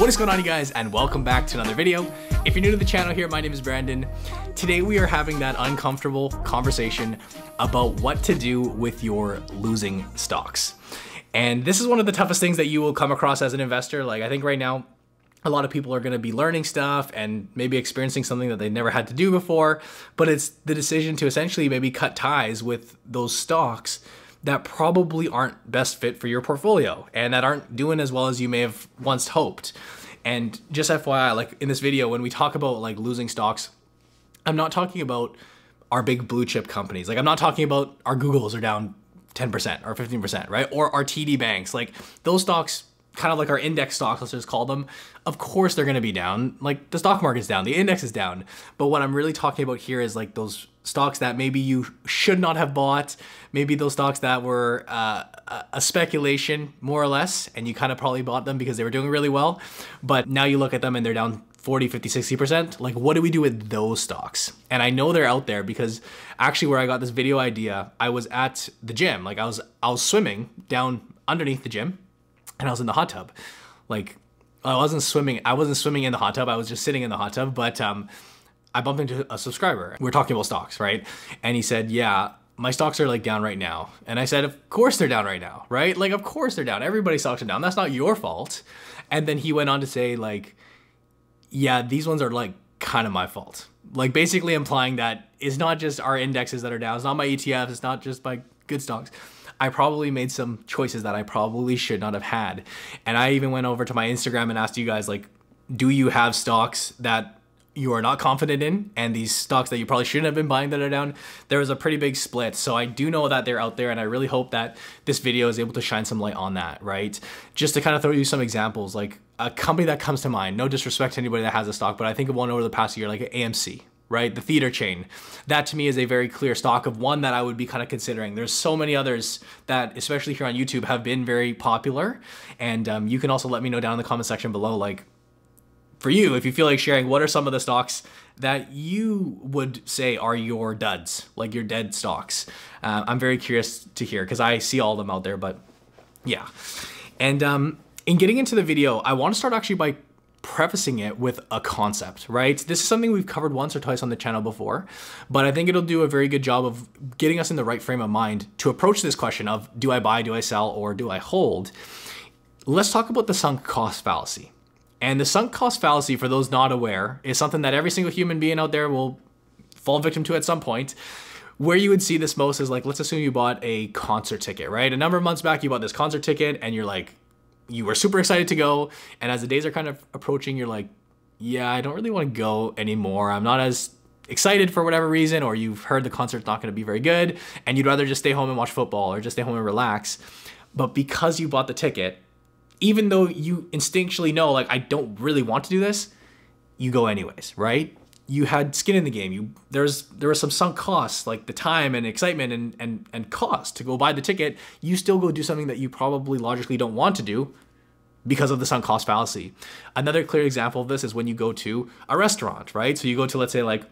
What is going on you guys and welcome back to another video. If you're new to the channel here, my name is Brandon. Today we are having that uncomfortable conversation about what to do with your losing stocks. And this is one of the toughest things that you will come across as an investor. Like I think right now, a lot of people are going to be learning stuff and maybe experiencing something that they never had to do before, but it's the decision to essentially maybe cut ties with those stocks that probably aren't best fit for your portfolio and that aren't doing as well as you may have once hoped. And just FYI, like in this video, when we talk about like losing stocks, I'm not talking about our big blue chip companies. Like I'm not talking about our Googles are down 10% or 15%, right? Or our TD banks. Like those stocks kind of like our index stocks, let's just call them, of course they're to be down. Like the stock market's down, the index is down. But what I'm really talking about here is like those stocks that maybe you should not have bought, maybe those stocks that were uh, a speculation more or less, and you kind of probably bought them because they were doing really well. But now you look at them and they're down 40, 50, 60%. Like, what do we do with those stocks? And I know they're out there because actually, where I got this video idea, I was at the gym. Like, I was I was swimming down underneath the gym and I was in the hot tub. Like I wasn't swimming. I wasn't swimming in the hot tub. I was just sitting in the hot tub. But um, I bumped into a subscriber. We are talking about stocks, right? And he said, "Yeah, my stocks are like down right now." And I said, "Of course they're down right now, right? Like of course they're down. Everybody's stocks are down. That's not your fault." And then he went on to say, like, "Yeah, these ones are like kind of my fault." Like basically implying that it's not just our indexes that are down. It's not my ETFs. It's not just my good stocks I probably made some choices that I probably should not have had. And I even went over to my Instagram and asked you guys, like, do you have stocks that you are not confident in? And these stocks that you probably shouldn't have been buying that are down? There was a pretty big split. So i do know that they're out there and i really hope that this video is able to shine some light on that right? Just to kind of throw you some examples like a company that comes to mind no disrespect to anybody that has a stock but i think of one over the past year like amc right? The theater chain. That to me is a very clear stock of one that I would be kind of considering. There's so many others that, especially here on YouTube, have been very popular. And um, you can also let me know down in the comment section below, like, for you, if you feel like sharing, what are some of the stocks that you would say are your duds, like your dead stocks? Uh, I'm very curious to hear because I see all of them out there, but yeah. And um, in getting into the video, I want to start actually by prefacing it with a concept, right? This is something we've covered once or twice on the channel before, but I think it'll do a very good job of getting us in the right frame of mind to approach this question of do I buy, do I sell, or do I hold? Let's talk about the sunk cost fallacy. And the sunk cost fallacy, for those not aware, is something that every single human being out there will fall victim to at some point. Where you would see this most is like, let's assume you bought a concert ticket, right? A number of months back, you bought this concert ticket and you're like, you were super excited to go, and as the days are kind of approaching, you're like, yeah, I don't really want to go anymore. I'm not as excited for whatever reason, or you've heard the concert's not going to be very good, and you'd rather just stay home and watch football or just stay home and relax. But because you bought the ticket, even though you instinctually know, like, I don't really want to do this, you go anyways, right? You had skin in the game. You there's there was some sunk costs, like the time and excitement and and and cost to go buy the ticket. You still go do something that you probably logically don't want to do, because of the sunk cost fallacy. Another clear example of this is when you go to a restaurant, right? So you go to, let's say, like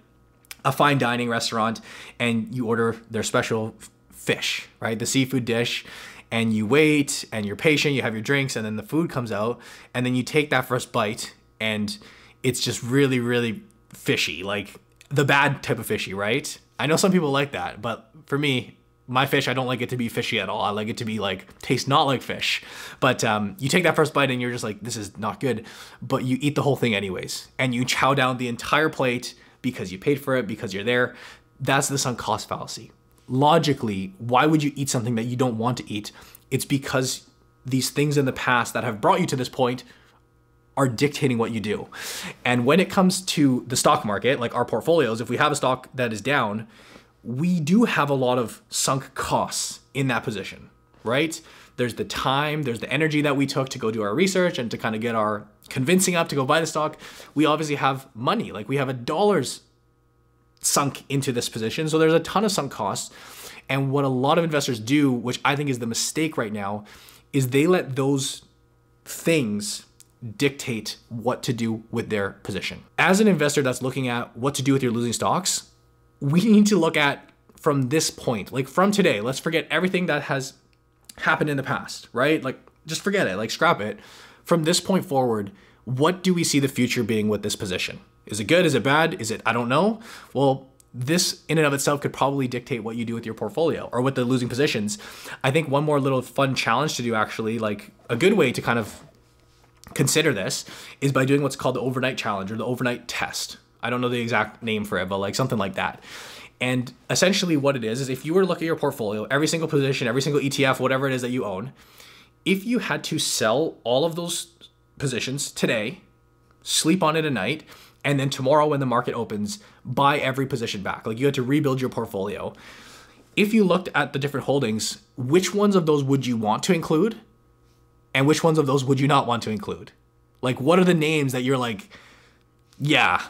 a fine dining restaurant and you order their special fish, right? The seafood dish. And you wait and you're patient, you have your drinks, and then the food comes out. And then you take that first bite and it's just really, really fishy, like the bad type of fishy, right? I know some people like that, but for me, my fish, I don't like it to be fishy at all. I like it to be like taste not like fish. But um, you take that first bite and you're just like, this is not good. But you eat the whole thing anyways, and you chow down the entire plate because you paid for it because you're there. That's the sunk cost fallacy. Logically, why would you eat something that you don't want to eat? It's because these things in the past that have brought you to this point are dictating what you do. And when it comes to the stock market, like our portfolios, if we have a stock that is down, we do have a lot of sunk costs in that position, right? There's the time, there's the energy that we took to go do our research and to kind of get our convincing up to go buy the stock. We obviously have money, like we have a dollars sunk into this position. So there's a ton of sunk costs. And what a lot of investors do, which I think is the mistake right now, is they let those things dictate what to do with their position. As an investor that's looking at what to do with your losing stocks, we need to look at from this point, like from today, let's forget everything that has happened in the past, right? Like just forget it, like scrap it. From this point forward, what do we see the future being with this position? Is it good? Is it bad? Is it, I don't know? Well, this in and of itself could probably dictate what you do with your portfolio or with the losing positions. I think one more little fun challenge to do, actually, like a good way to kind of consider this, is by doing what's called the overnight challenge or the overnight test. I don't know the exact name for it, but like something like that. And essentially, what it is is if you were to look at your portfolio, every single position, every single ETF, whatever it is that you own, if you had to sell all of those positions today, sleep on it at night, and then tomorrow when the market opens, buy every position back. Like you had to rebuild your portfolio. If you looked at the different holdings, which ones of those would you want to include? And which ones of those would you not want to include? Like what are the names that you're like, yeah,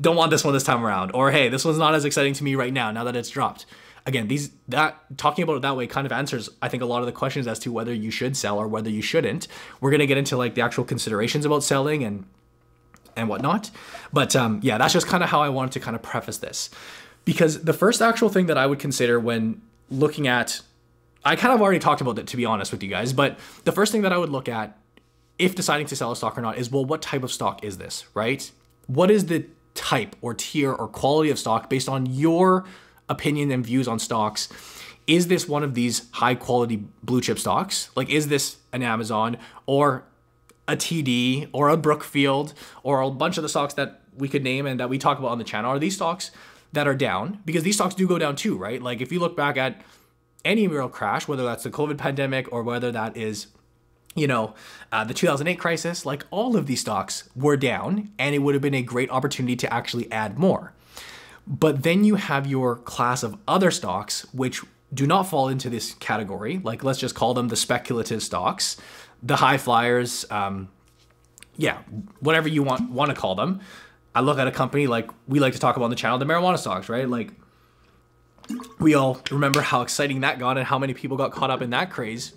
don't want this one this time around or hey this one's not as exciting to me right now now that it's dropped? Again these that talking about it that way kind of answers i think a lot of the questions as to whether you should sell or whether you shouldn't. We're to get into like the actual considerations about selling and and whatnot but um, yeah that's just kind of how i wanted to kind of preface this. Because the first actual thing that i would consider when looking at i kind of already talked about it to be honest with you guys but the first thing that i would look at if deciding to sell a stock or not is well what type of stock is this right what is the type or tier or quality of stock based on your opinion and views on stocks. Is this one of these high quality blue chip stocks? Like, is this an Amazon or a TD or a Brookfield or a bunch of the stocks that we could name and that we talk about on the channel? Are these stocks that are down? Because these stocks do go down too, right? Like, if you look back at any real crash, whether that's the COVID pandemic or whether that is you know, uh, the 2008 crisis, like all of these stocks were down, and it would have been a great opportunity to actually add more. But then you have your class of other stocks, which do not fall into this category. Like, let's just call them the speculative stocks, the high flyers, um, yeah, whatever you want want to call them. I look at a company like we like to talk about on the channel, the marijuana stocks, right? Like, we all remember how exciting that got and how many people got caught up in that craze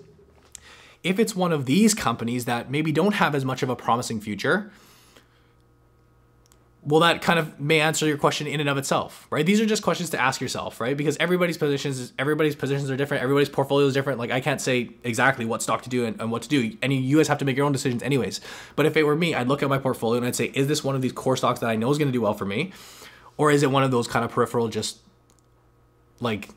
if it's one of these companies that maybe don't have as much of a promising future, well, that kind of may answer your question in and of itself, right? These are just questions to ask yourself, right? Because everybody's positions, everybody's positions are different. Everybody's portfolio is different. Like I can't say exactly what stock to do and, and what to do. And you guys have to make your own decisions anyways. But if it were me, I'd look at my portfolio and I'd say, is this one of these core stocks that I know is going to do well for me? Or is it one of those kind of peripheral, just like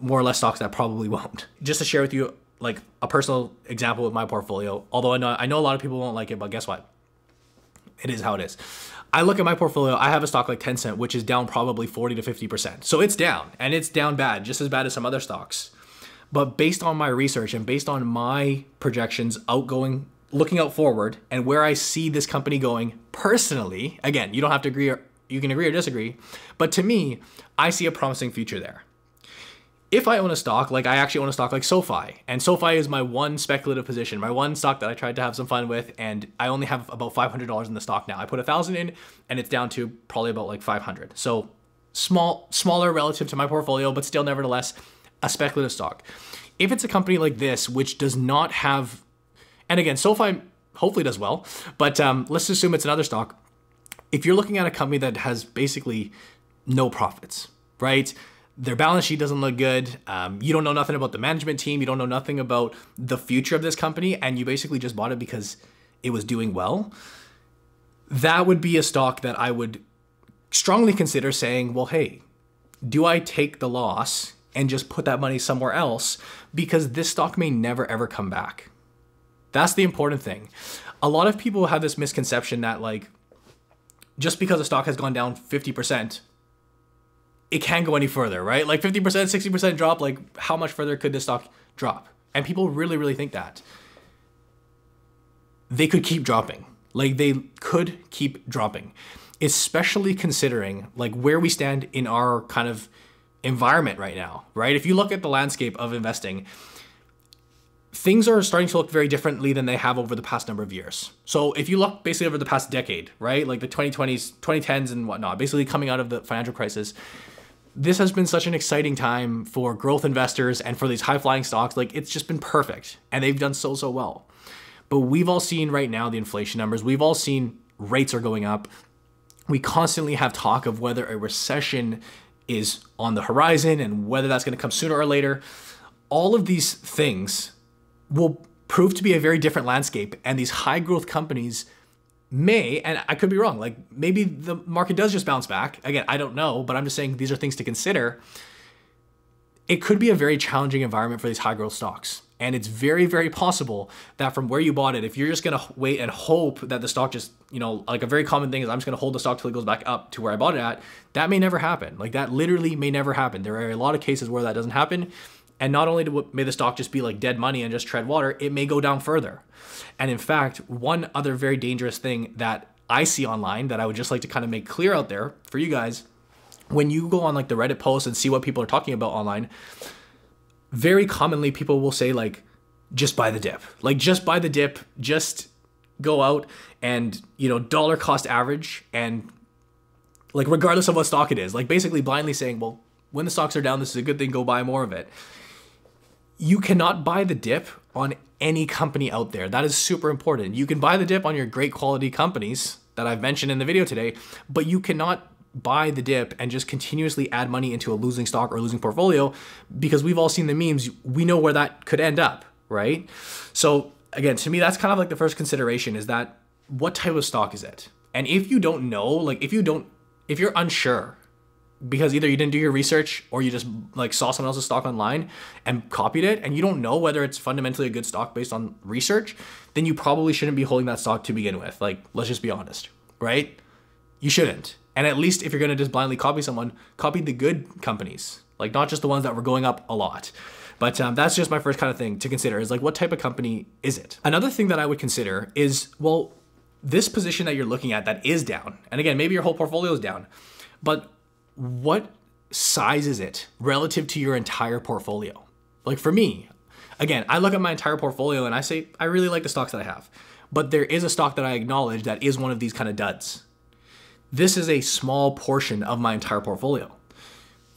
more or less stocks that probably won't? Just to share with you like a personal example with my portfolio. Although I know I know a lot of people won't like it, but guess what? It is how it is. I look at my portfolio, I have a stock like Tencent, which is down probably 40 to 50%. So it's down and it's down bad, just as bad as some other stocks. But based on my research and based on my projections outgoing, looking out forward and where I see this company going personally, again, you don't have to agree or you can agree or disagree, but to me, I see a promising future there if I own a stock, like I actually own a stock like SoFi, and SoFi is my one speculative position, my one stock that I tried to have some fun with, and I only have about $500 in the stock now. I put a thousand in, and it's down to probably about like 500. So small, smaller relative to my portfolio, but still nevertheless a speculative stock. If it's a company like this, which does not have, and again, SoFi hopefully does well, but um, let's assume it's another stock. If you're looking at a company that has basically no profits, right? Their balance sheet doesn't look good. Um, you don't know nothing about the management team. You don't know nothing about the future of this company, and you basically just bought it because it was doing well. That would be a stock that I would strongly consider saying, well, hey, do I take the loss and just put that money somewhere else because this stock may never ever come back? That's the important thing. A lot of people have this misconception that, like, just because a stock has gone down 50%, it can't go any further, right? Like 50%, 60% drop, like how much further could this stock drop? And people really, really think that. They could keep dropping. Like they could keep dropping, especially considering like where we stand in our kind of environment right now, right? If you look at the landscape of investing, things are starting to look very differently than they have over the past number of years. So if you look basically over the past decade, right, like the 2020s, 2010s and whatnot, basically coming out of the financial crisis, this has been such an exciting time for growth investors and for these high flying stocks. Like it's just been perfect and they've done so, so well. But we've all seen right now the inflation numbers. We've all seen rates are going up. We constantly have talk of whether a recession is on the horizon and whether that's going to come sooner or later. All of these things will prove to be a very different landscape. And these high growth companies may, and I could be wrong, like maybe the market does just bounce back. Again, I don't know, but I'm just saying these are things to consider. It could be a very challenging environment for these high growth stocks. And it's very, very possible that from where you bought it, if you're just gonna wait and hope that the stock just, you know, like a very common thing is I'm just gonna hold the stock till it goes back up to where I bought it at, that may never happen. Like that literally may never happen. There are a lot of cases where that doesn't happen. And not only may the stock just be like dead money and just tread water, it may go down further. And in fact, one other very dangerous thing that I see online that I would just like to kind of make clear out there for you guys when you go on like the Reddit posts and see what people are talking about online, very commonly people will say like just buy the dip. Like just buy the dip, just go out and, you know, dollar cost average and like regardless of what stock it is, like basically blindly saying, well, when the stocks are down, this is a good thing, go buy more of it. You cannot buy the dip on any company out there. That is super important. You can buy the dip on your great quality companies that I've mentioned in the video today, but you cannot buy the dip and just continuously add money into a losing stock or losing portfolio because we've all seen the memes. We know where that could end up, right? So again, to me, that's kind of like the first consideration is that what type of stock is it? And if you don't know, like if you don't, if you're unsure, because either you didn't do your research or you just like saw someone else's stock online and copied it and you don't know whether it's fundamentally a good stock based on research, then you probably shouldn't be holding that stock to begin with. Like, let's just be honest, right? You shouldn't. And at least if you're going to just blindly copy someone, copy the good companies, like not just the ones that were going up a lot. But um, that's just my first kind of thing to consider is like, what type of company is it? Another thing that I would consider is, well, this position that you're looking at that is down, and again, maybe your whole portfolio is down, but what size is it relative to your entire portfolio? Like for me, again, I look at my entire portfolio and I say, I really like the stocks that I have, but there is a stock that I acknowledge that is one of these kind of duds this is a small portion of my entire portfolio.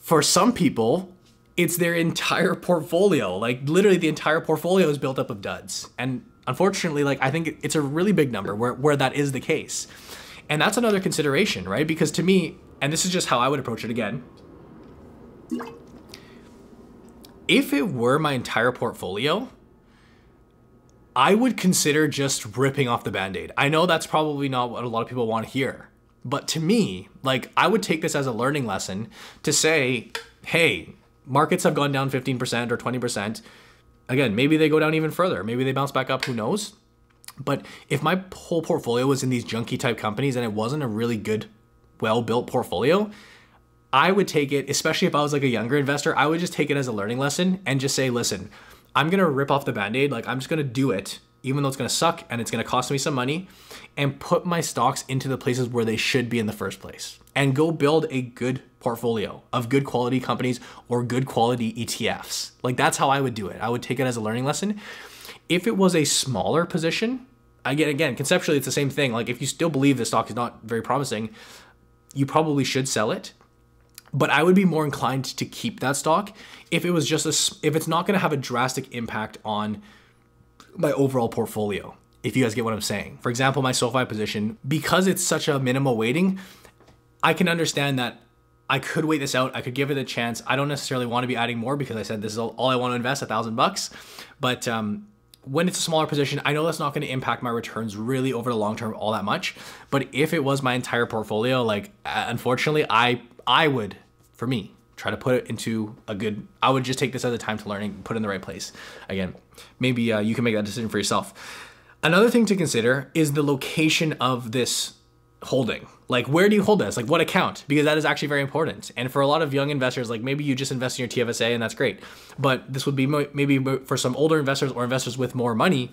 For some people, it's their entire portfolio. Like literally the entire portfolio is built up of duds. And unfortunately, like I think it's a really big number where, where that is the case. And that's another consideration, right? Because to me, and this is just how I would approach it again. If it were my entire portfolio, I would consider just ripping off the band-aid. I know that's probably not what a lot of people want to hear. But to me, like I would take this as a learning lesson to say, hey, markets have gone down 15% or 20%. Again, maybe they go down even further. Maybe they bounce back up, who knows? But if my whole portfolio was in these junky type companies and it wasn't a really good, well built portfolio, I would take it, especially if I was like a younger investor, I would just take it as a learning lesson and just say, listen, I'm gonna rip off the band aid. Like, I'm just gonna do it even though it's to suck and it's to cost me some money, and put my stocks into the places where they should be in the first place. And go build a good portfolio of good quality companies or good quality ETFs. Like that's how I would do it. I would take it as a learning lesson. If it was a smaller position, again, again, conceptually, it's the same thing. Like if you still believe the stock is not very promising, you probably should sell it. But I would be more inclined to keep that stock if it was just a, if it's not going to have a drastic impact on my overall portfolio, if you guys get what I'm saying. For example, my SoFi position, because it's such a minimal weighting, I can understand that I could wait this out. I could give it a chance. I don't necessarily want to be adding more because I said this is all, I want to invest, a thousand bucks. But um, when it's a smaller position, I know that's not going to impact my returns really over the long term all that much. But if it was my entire portfolio, like uh, unfortunately, I I would, for me, try to put it into a good i would just take this as a time to learning put it in the right place again maybe uh, you can make that decision for yourself another thing to consider is the location of this holding like where do you hold this like what account because that is actually very important and for a lot of young investors like maybe you just invest in your tfsa and that's great but this would be maybe for some older investors or investors with more money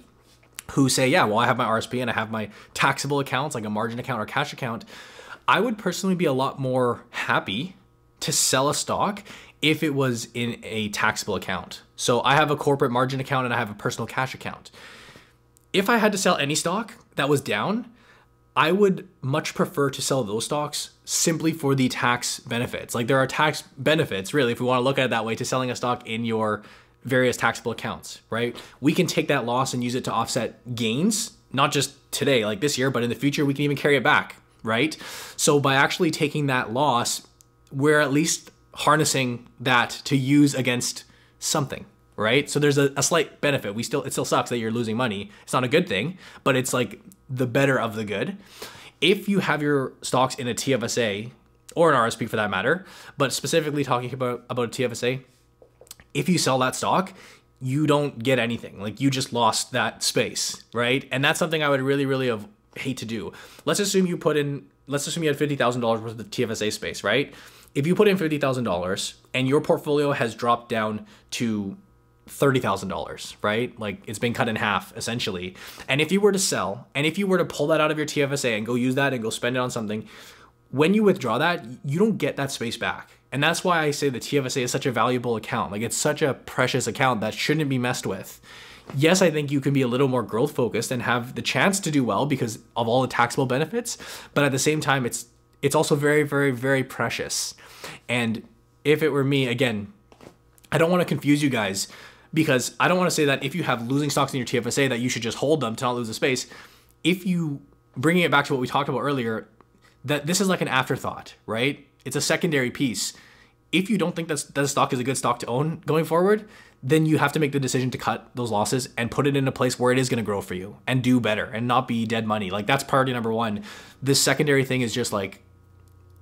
who say yeah well i have my rsp and i have my taxable accounts like a margin account or cash account i would personally be a lot more happy to sell a stock if it was in a taxable account. So I have a corporate margin account and I have a personal cash account. If I had to sell any stock that was down, I would much prefer to sell those stocks simply for the tax benefits. Like there are tax benefits, really, if we want to look at it that way, to selling a stock in your various taxable accounts, right? We can take that loss and use it to offset gains, not just today, like this year, but in the future, we can even carry it back, right? So by actually taking that loss we're at least harnessing that to use against something. Right? So there's a, a, slight benefit. We still it still sucks that you're losing money. It's not a good thing, but it's like the better of the good. If you have your stocks in a TFSA or an RSP for that matter, but specifically talking about about a TFSA, if you sell that stock, you don't get anything. Like you just lost that space, right? And that's something I would really really hate to do. Let's assume you put in let's assume you had $50,000 worth of TFSA space, right? If you put in $50,000 and your portfolio has dropped down to $30,000, right? Like it's been cut in half essentially. And if you were to sell and if you were to pull that out of your TFSA and go use that and go spend it on something, when you withdraw that, you don't get that space back. And that's why I say the TFSA is such a valuable account. Like it's such a precious account that shouldn't be messed with. Yes, I think you can be a little more growth focused and have the chance to do well because of all the taxable benefits, but at the same time it's it's also very very very precious. And if it were me again, I don't want to confuse you guys because I don't want to say that if you have losing stocks in your TFSA that you should just hold them to not lose the space. If you bringing it back to what we talked about earlier, that this is like an afterthought, right? It's a secondary piece. If you don't think that that stock is a good stock to own going forward, then you have to make the decision to cut those losses and put it in a place where it is going to grow for you and do better and not be dead money. Like that's priority number one. This secondary thing is just like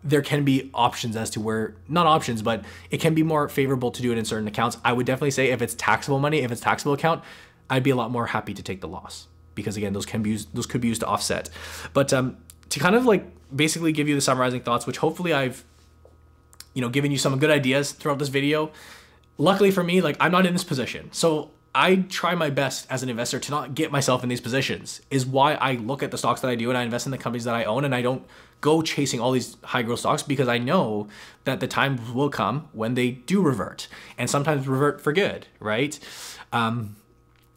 there can be options as to where not options, but it can be more favorable to do it in certain accounts. I would definitely say if it's taxable money, if it's taxable account, I'd be a lot more happy to take the loss because again, those can be used, those could be used to offset. But um, to kind of like basically give you the summarizing thoughts, which hopefully I've you know given you some good ideas throughout this video. Luckily for me, like I'm not in this position, so I try my best as an investor to not get myself in these positions. Is why I look at the stocks that I do and I invest in the companies that I own, and I don't go chasing all these high growth stocks because I know that the time will come when they do revert and sometimes revert for good, right? Um,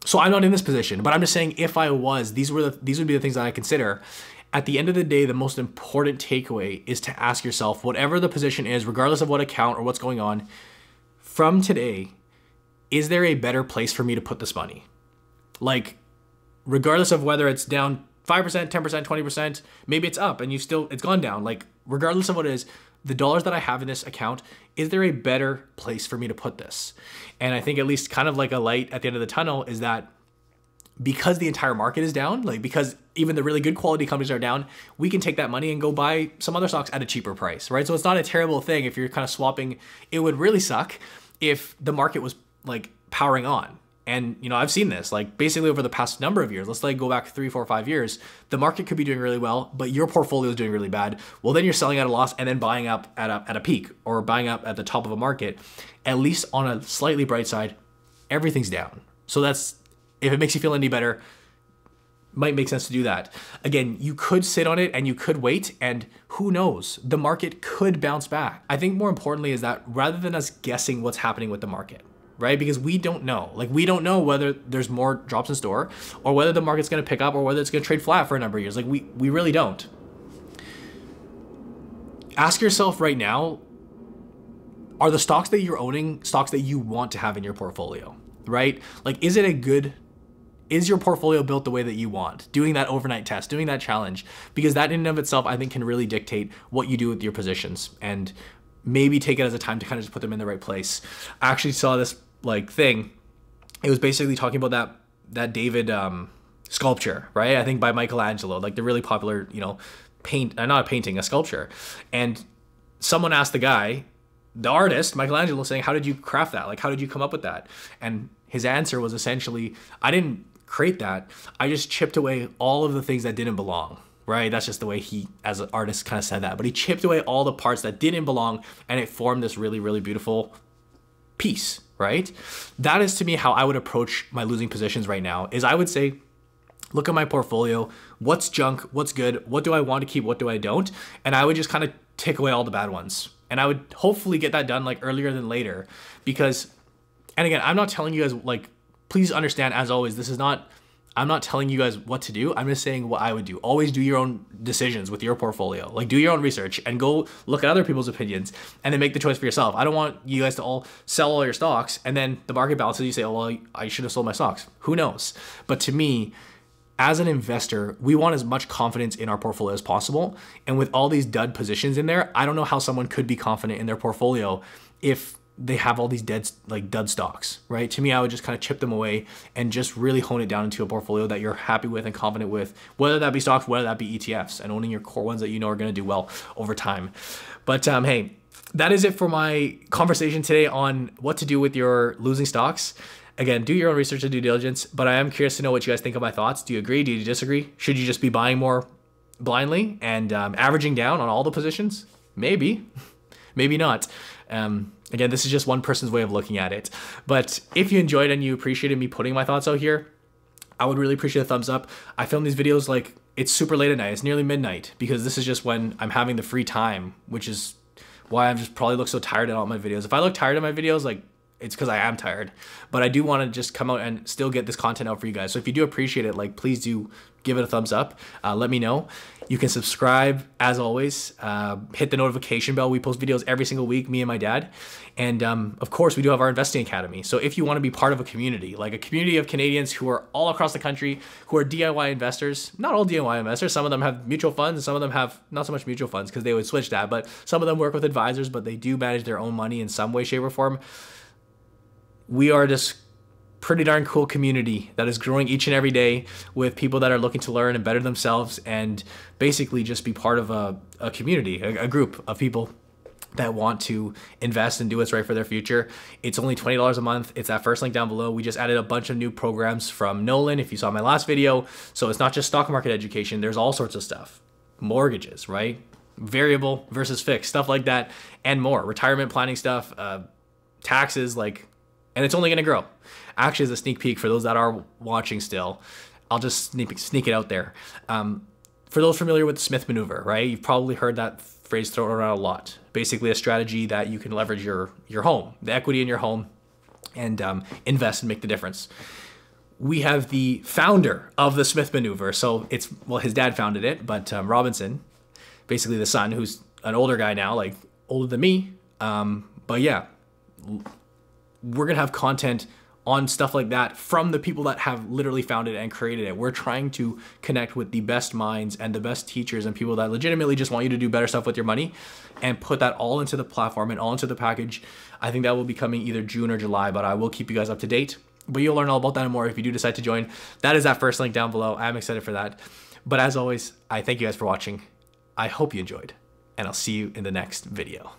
so I'm not in this position, but I'm just saying if I was, these were the, these would be the things that I consider. At the end of the day, the most important takeaway is to ask yourself, whatever the position is, regardless of what account or what's going on, from today, is there a better place for me to put this money? Like, regardless of whether it's down 5%, 10%, 20%, maybe it's up and you still, it's gone down. Like, regardless of what it is, the dollars that I have in this account, is there a better place for me to put this? And I think at least kind of like a light at the end of the tunnel is that because the entire market is down, like because even the really good quality companies are down, we can take that money and go buy some other stocks at a cheaper price, right? So it's not a terrible thing if you're kind of swapping. It would really suck if the market was like powering on and you know, I've seen this like basically over the past number of years. Let's like go back three, four, five years. The market could be doing really well, but your portfolio is doing really bad. Well, then you're selling at a loss and then buying up at a at a peak or buying up at the top of a market. At least on a slightly bright side, everything's down. So that's if it makes you feel any better, might make sense to do that. Again, you could sit on it and you could wait, and who knows, the market could bounce back. I think more importantly is that rather than us guessing what's happening with the market, right? Because we don't know. Like we don't know whether there's more drops in store or whether the market's going to pick up or whether it's going to trade flat for a number of years. Like we we really don't. Ask yourself right now are the stocks that you're owning stocks that you want to have in your portfolio, right? Like is it a good is your portfolio built the way that you want? Doing that overnight test, doing that challenge, because that in and of itself, I think, can really dictate what you do with your positions and maybe take it as a time to kind of just put them in the right place. I actually saw this like thing. It was basically talking about that that David um, sculpture, right? I think by Michelangelo, like the really popular, you know, paint, uh, not a painting, a sculpture. And someone asked the guy, the artist, Michelangelo, saying, "How did you craft that? Like, how did you come up with that?" And his answer was essentially, "I didn't create that. I just chipped away all of the things that didn't belong." Right? That's just the way he, as an artist, kind of said that. But he chipped away all the parts that didn't belong, and it formed this really, really beautiful piece right? That is to me how I would approach my losing positions right now is I would say look at my portfolio, what's junk, what's good, what do I want to keep, what do I don't, and I would just kind of take away all the bad ones. And I would hopefully get that done like earlier than later because and again, I'm not telling you guys like please understand as always this is not I'm not telling you guys what to do. I'm just saying what I would do. Always do your own decisions with your portfolio. Like do your own research and go look at other people's opinions and then make the choice for yourself. I don't want you guys to all sell all your stocks and then the market bounces. You say, oh, well, I should have sold my stocks. Who knows? But to me, as an investor, we want as much confidence in our portfolio as possible. And with all these dud positions in there, I don't know how someone could be confident in their portfolio if they have all these dead like dud stocks, right? To me, I would just kind of chip them away and just really hone it down into a portfolio that you're happy with and confident with, whether that be stocks, whether that be ETFs, and owning your core ones that you know are going to do well over time. But um, hey, that is it for my conversation today on what to do with your losing stocks. Again, do your own research and due diligence, but I am curious to know what you guys think of my thoughts. Do you agree? Do you disagree? Should you just be buying more blindly and um, averaging down on all the positions? Maybe, maybe not. Um, again, this is just one person's way of looking at it. But if you enjoyed and you appreciated me putting my thoughts out here, I would really appreciate a thumbs up. I film these videos like it's super late at night. It's nearly midnight because this is just when I'm having the free time, which is why I just probably look so tired in all my videos. If I look tired in my videos, like it's because I am tired. But I do want to just come out and still get this content out for you guys. So if you do appreciate it, like please do give it a thumbs up. Uh, let me know. You can subscribe as always. Uh, hit the notification bell. We post videos every single week, me and my dad. And um, of course, we do have our investing academy. So if you want to be part of a community, like a community of Canadians who are all across the country, who are DIY investors, not all DIY investors. Some of them have mutual funds, some of them have not so much mutual funds because they would switch that, but some of them work with advisors, but they do manage their own money in some way, shape, or form we are this pretty darn cool community that is growing each and every day with people that are looking to learn and better themselves and basically just be part of a, a community, a, a group of people that want to invest and do what's right for their future. It's only $20 a month. It's that first link down below. We just added a bunch of new programs from Nolan, if you saw my last video. So it's not just stock market education, there's all sorts of stuff. Mortgages, right? Variable versus fixed, stuff like that, and more. Retirement planning stuff, uh, taxes, like and it's only to grow. Actually, as a sneak peek for those that are watching still, I'll just sneak, sneak it out there. Um, for those familiar with the Smith maneuver, right? You've probably heard that phrase thrown around a lot. Basically, a strategy that you can leverage your your home, the equity in your home, and um, invest and make the difference. We have the founder of the Smith maneuver. So it's well, his dad founded it, but um, Robinson, basically the son, who's an older guy now, like older than me. Um, but yeah, we're to have content on stuff like that from the people that have literally founded and created it. We're trying to connect with the best minds and the best teachers and people that legitimately just want you to do better stuff with your money and put that all into the platform and all into the package. I think that will be coming either June or July, but I will keep you guys up to date. But you'll learn all about that and more if you do decide to join. That is that first link down below. I'm excited for that. But as always, I thank you guys for watching. I hope you enjoyed, and I'll see you in the next video.